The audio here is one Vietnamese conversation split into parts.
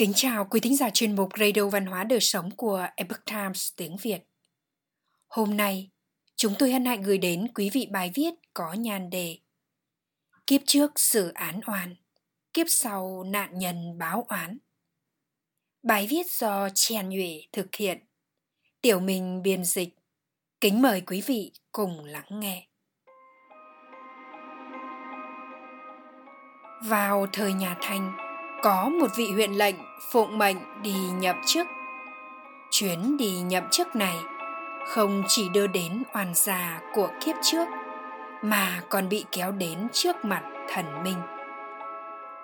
Kính chào quý thính giả chuyên mục Radio Văn hóa Đời Sống của Epoch Times tiếng Việt. Hôm nay, chúng tôi hân hạnh gửi đến quý vị bài viết có nhan đề Kiếp trước xử án oan, kiếp sau nạn nhân báo oán. Bài viết do Chèn Nhụy thực hiện, Tiểu mình biên dịch. Kính mời quý vị cùng lắng nghe. Vào thời nhà Thanh, có một vị huyện lệnh phụng mệnh đi nhậm chức. Chuyến đi nhậm chức này không chỉ đưa đến oan gia của kiếp trước mà còn bị kéo đến trước mặt thần minh.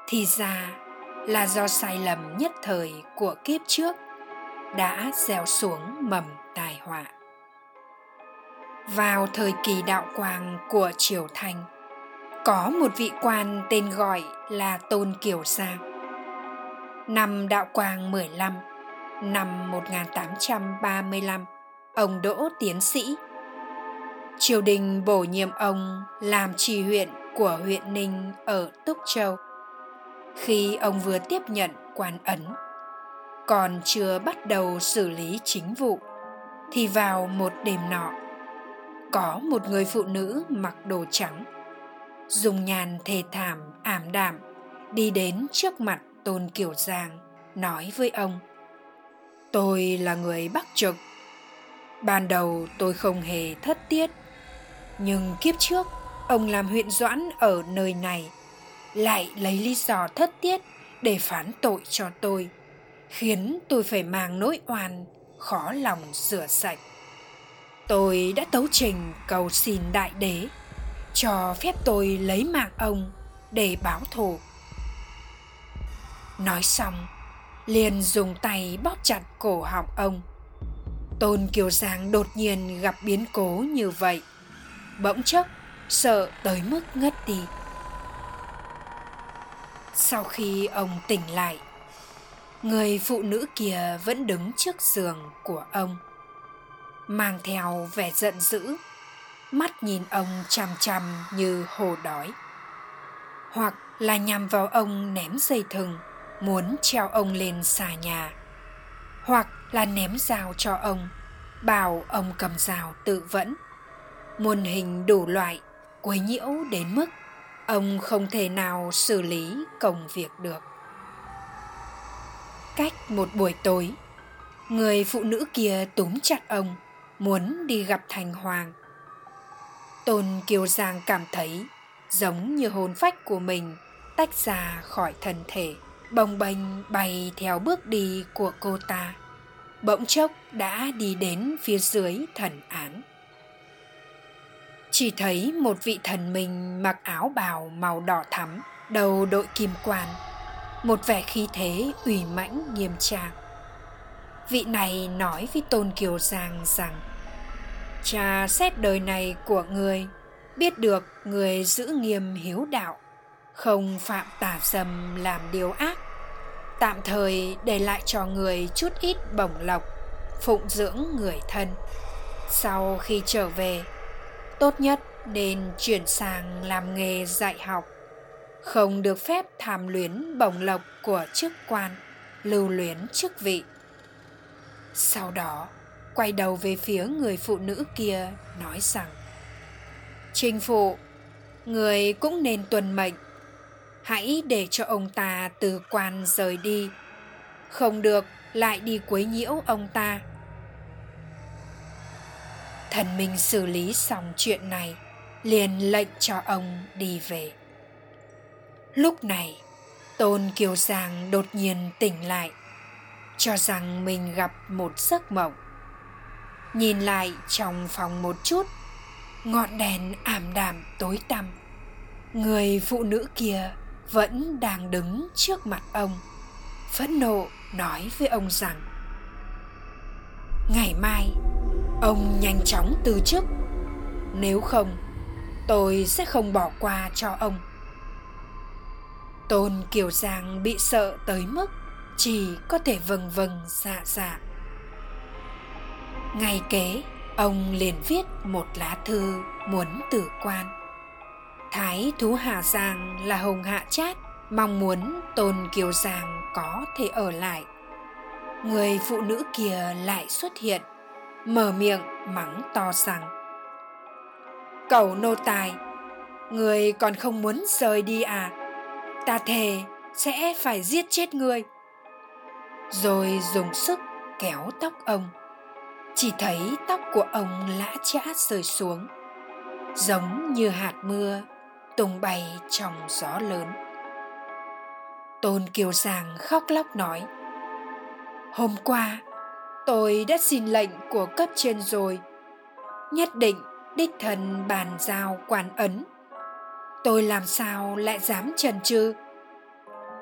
Thì ra là do sai lầm nhất thời của kiếp trước đã gieo xuống mầm tai họa. Vào thời kỳ đạo quang của Triều Thanh, có một vị quan tên gọi là Tôn Kiều Giang Năm đạo quang 15, năm 1835, ông đỗ tiến sĩ. Triều đình bổ nhiệm ông làm trì huyện của huyện Ninh ở Túc Châu. Khi ông vừa tiếp nhận quan ấn, còn chưa bắt đầu xử lý chính vụ, thì vào một đêm nọ, có một người phụ nữ mặc đồ trắng, dùng nhàn thề thảm ảm đạm đi đến trước mặt Tôn Kiều Giang, nói với ông, Tôi là người Bắc Trực. Ban đầu tôi không hề thất tiết, Nhưng kiếp trước ông làm huyện doãn ở nơi này Lại lấy lý do thất tiết để phán tội cho tôi, Khiến tôi phải mang nỗi oan, khó lòng rửa sạch. Tôi đã tấu trình cầu xin đại đế cho phép tôi lấy mạng ông để báo thù. Nói xong, liền dùng tay bóp chặt cổ họng ông. Tôn Kiều Giang đột nhiên gặp biến cố như vậy. Bỗng chốc, sợ tới mức ngất đi. Sau khi ông tỉnh lại, người phụ nữ kia vẫn đứng trước giường của ông. Mang theo vẻ giận dữ, mắt nhìn ông chằm chằm như hồ đói. Hoặc là nhằm vào ông ném dây thừng muốn treo ông lên xà nhà. Hoặc là ném dao cho ông, bảo ông cầm dao tự vẫn. Muôn hình đủ loại, quấy nhiễu đến mức ông không thể nào xử lý công việc được. Cách một buổi tối, người phụ nữ kia túm chặt ông, muốn đi gặp thành hoàng. Tôn kiều giang cảm thấy giống như hồn phách của mình tách ra khỏi thân thể bồng bềnh bay theo bước đi của cô ta. Bỗng chốc đã đi đến phía dưới thần án. Chỉ thấy một vị thần mình mặc áo bào màu đỏ thắm, đầu đội kim quan. Một vẻ khí thế ủy mãnh nghiêm trang. Vị này nói với tôn kiều giang rằng, cha xét đời này của người, biết được người giữ nghiêm hiếu đạo không phạm tà dâm làm điều ác. Tạm thời để lại cho người chút ít bổng lộc, phụng dưỡng người thân. Sau khi trở về, tốt nhất nên chuyển sang làm nghề dạy học. Không được phép tham luyến bổng lộc của chức quan, lưu luyến chức vị. Sau đó, quay đầu về phía người phụ nữ kia, nói rằng trinh phụ, người cũng nên tuân mệnh hãy để cho ông ta từ quan rời đi. Không được, lại đi quấy nhiễu ông ta. Thần minh xử lý xong chuyện này, liền lệnh cho ông đi về. Lúc này, tôn kiều giang đột nhiên tỉnh lại, cho rằng mình gặp một giấc mộng. Nhìn lại trong phòng một chút, ngọn đèn ảm đạm tối tăm. Người phụ nữ kia vẫn đang đứng trước mặt ông. Phẫn nộ nói với ông rằng, ngày mai, ông nhanh chóng từ chức. Nếu không, tôi sẽ không bỏ qua cho ông. Tôn kiều giang bị sợ tới mức chỉ có thể vâng vâng dạ dạ. Ngày kế, ông liền viết một lá thư muốn tử quan. Thái thú Hà Giang là Hồng Hạ Chát, mong muốn tôn kiều giang có thể ở lại. Người phụ nữ kia lại xuất hiện, mở miệng mắng to rằng, cậu nô tài, người còn không muốn rời đi à? Ta thề sẽ phải giết chết người rồi dùng sức kéo tóc ông. Chỉ thấy tóc của ông lã chã rơi xuống, giống như hạt mưa tung bay trong gió lớn. Tôn kiều giang khóc lóc nói, hôm qua, tôi đã xin lệnh của cấp trên rồi. Nhất định đích thân bàn giao quan ấn. Tôi làm sao lại dám trần trừ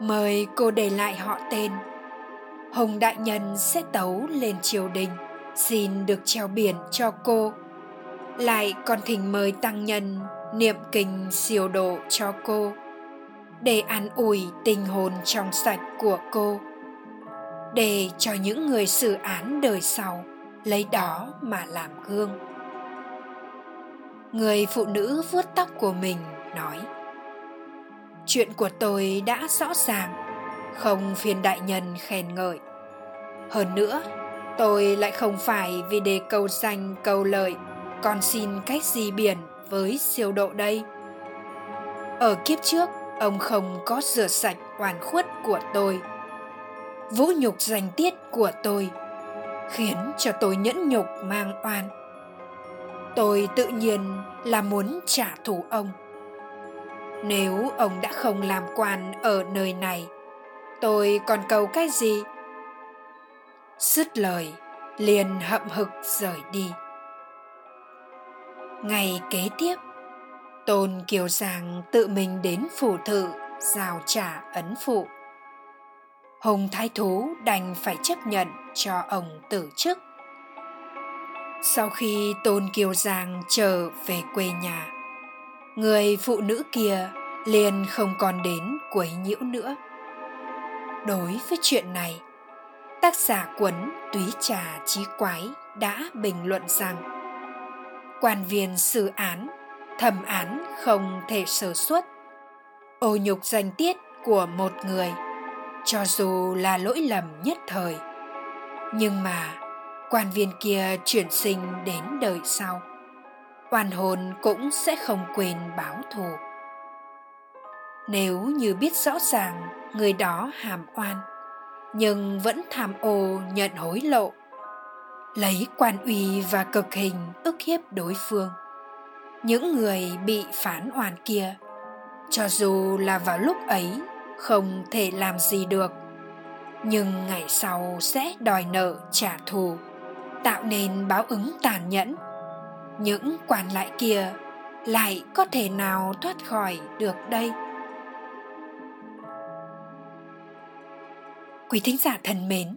mời cô để lại họ tên. Hồng đại nhân sẽ tấu lên triều đình, xin được treo biển cho cô. Lại còn thỉnh mời tăng nhân niệm kinh siêu độ cho cô, để an ủi tình hồn trong sạch của cô, để cho những người xử án đời sau lấy đó mà làm gương. Người phụ nữ vuốt tóc của mình nói, chuyện của tôi đã rõ ràng, không phiền đại nhân khen ngợi. Hơn nữa, tôi lại không phải vì đề cầu danh, cầu lợi, còn xin cách gì biển với siêu độ đây. Ở kiếp trước, ông không có rửa sạch oan khuất của tôi. Vũ nhục danh tiết của tôi khiến cho tôi nhẫn nhục mang oan. Tôi tự nhiên là muốn trả thù ông. Nếu ông đã không làm quan ở nơi này, tôi còn cầu cái gì? Dứt lời, liền hậm hực rời đi ngày kế tiếp, tôn kiều giang tự mình đến phủ thự, giao trả ấn phụ. Hùng thái thú đành phải chấp nhận cho ông tử chức. Sau khi tôn kiều giang trở về quê nhà, người phụ nữ kia liền không còn đến quấy nhiễu nữa. Đối với chuyện này, tác giả cuốn túy trà trí quái đã bình luận rằng quan viên xử án, thẩm án không thể sơ suất. Ô nhục danh tiết của một người, cho dù là lỗi lầm nhất thời, nhưng mà quan viên kia chuyển sinh đến đời sau, oan hồn cũng sẽ không quên báo thù. Nếu như biết rõ ràng người đó hàm oan, nhưng vẫn tham ô nhận hối lộ lấy quan uy và cực hình ức hiếp đối phương. Những người bị phán oan kia, cho dù là vào lúc ấy, không thể làm gì được. Nhưng ngày sau sẽ đòi nợ trả thù, tạo nên báo ứng tàn nhẫn. Những quan lại kia lại có thể nào thoát khỏi được đây? Quý thính giả thân mến